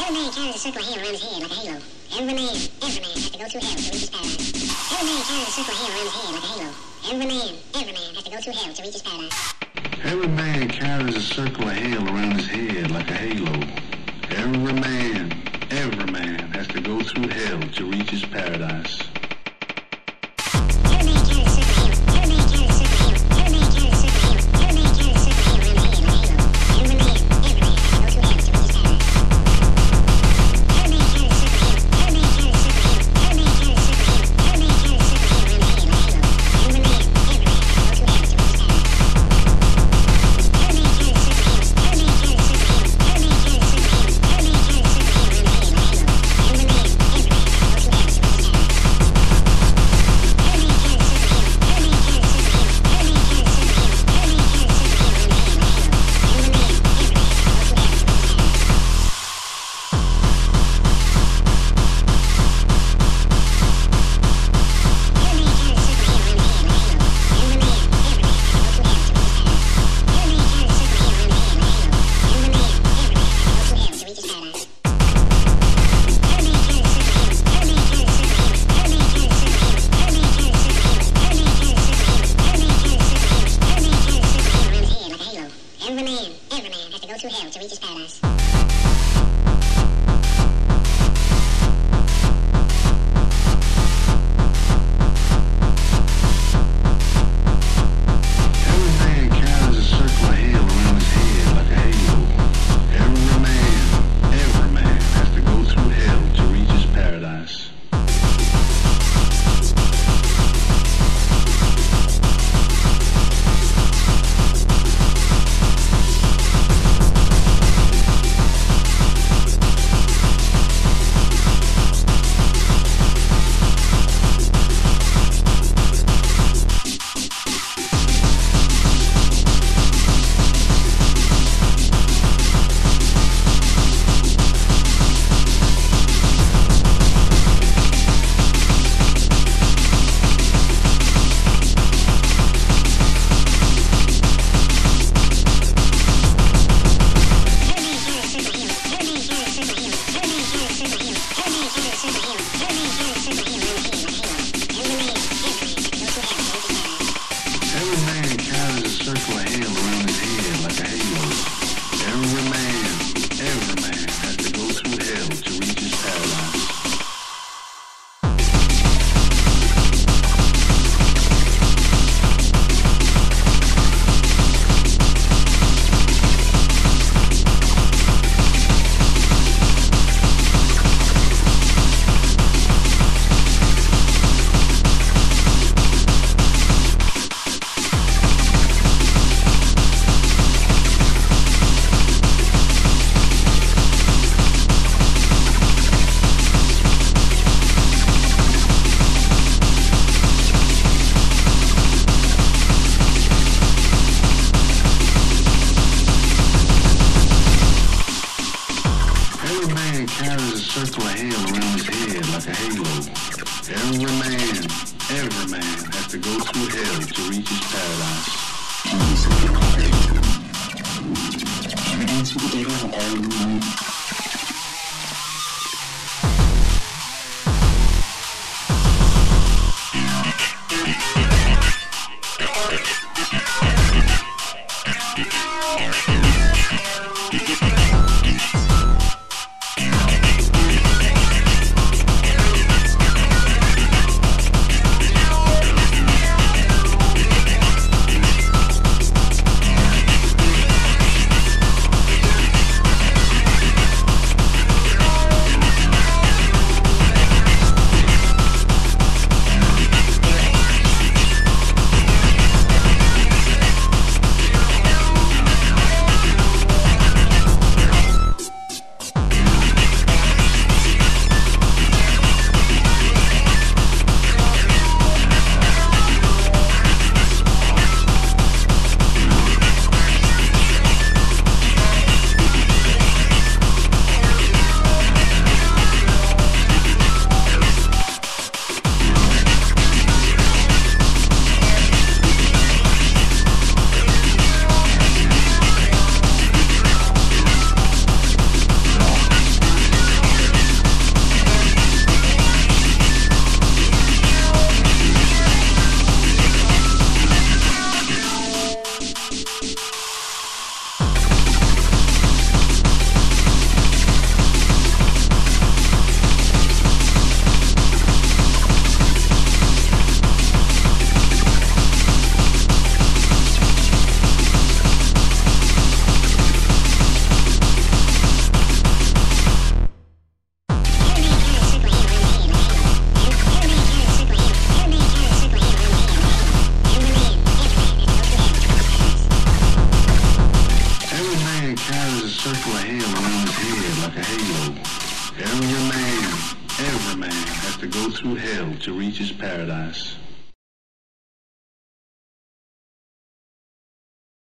Every man carries a circle of hell around his head like a halo. Every man, every man has to go through hell to reach his paradise. Every man carries a circle of hell around his head like a halo. Every man, every man has to go through hell to reach his paradise. Every man carries a circle of hell around his head like a halo. Every man, every man has to go through hell to reach his to reach his paradise. Carries a circle of hell around his head like a halo. Every man, every man has to go through hell to reach his paradise. Every through hell to reach his paradise.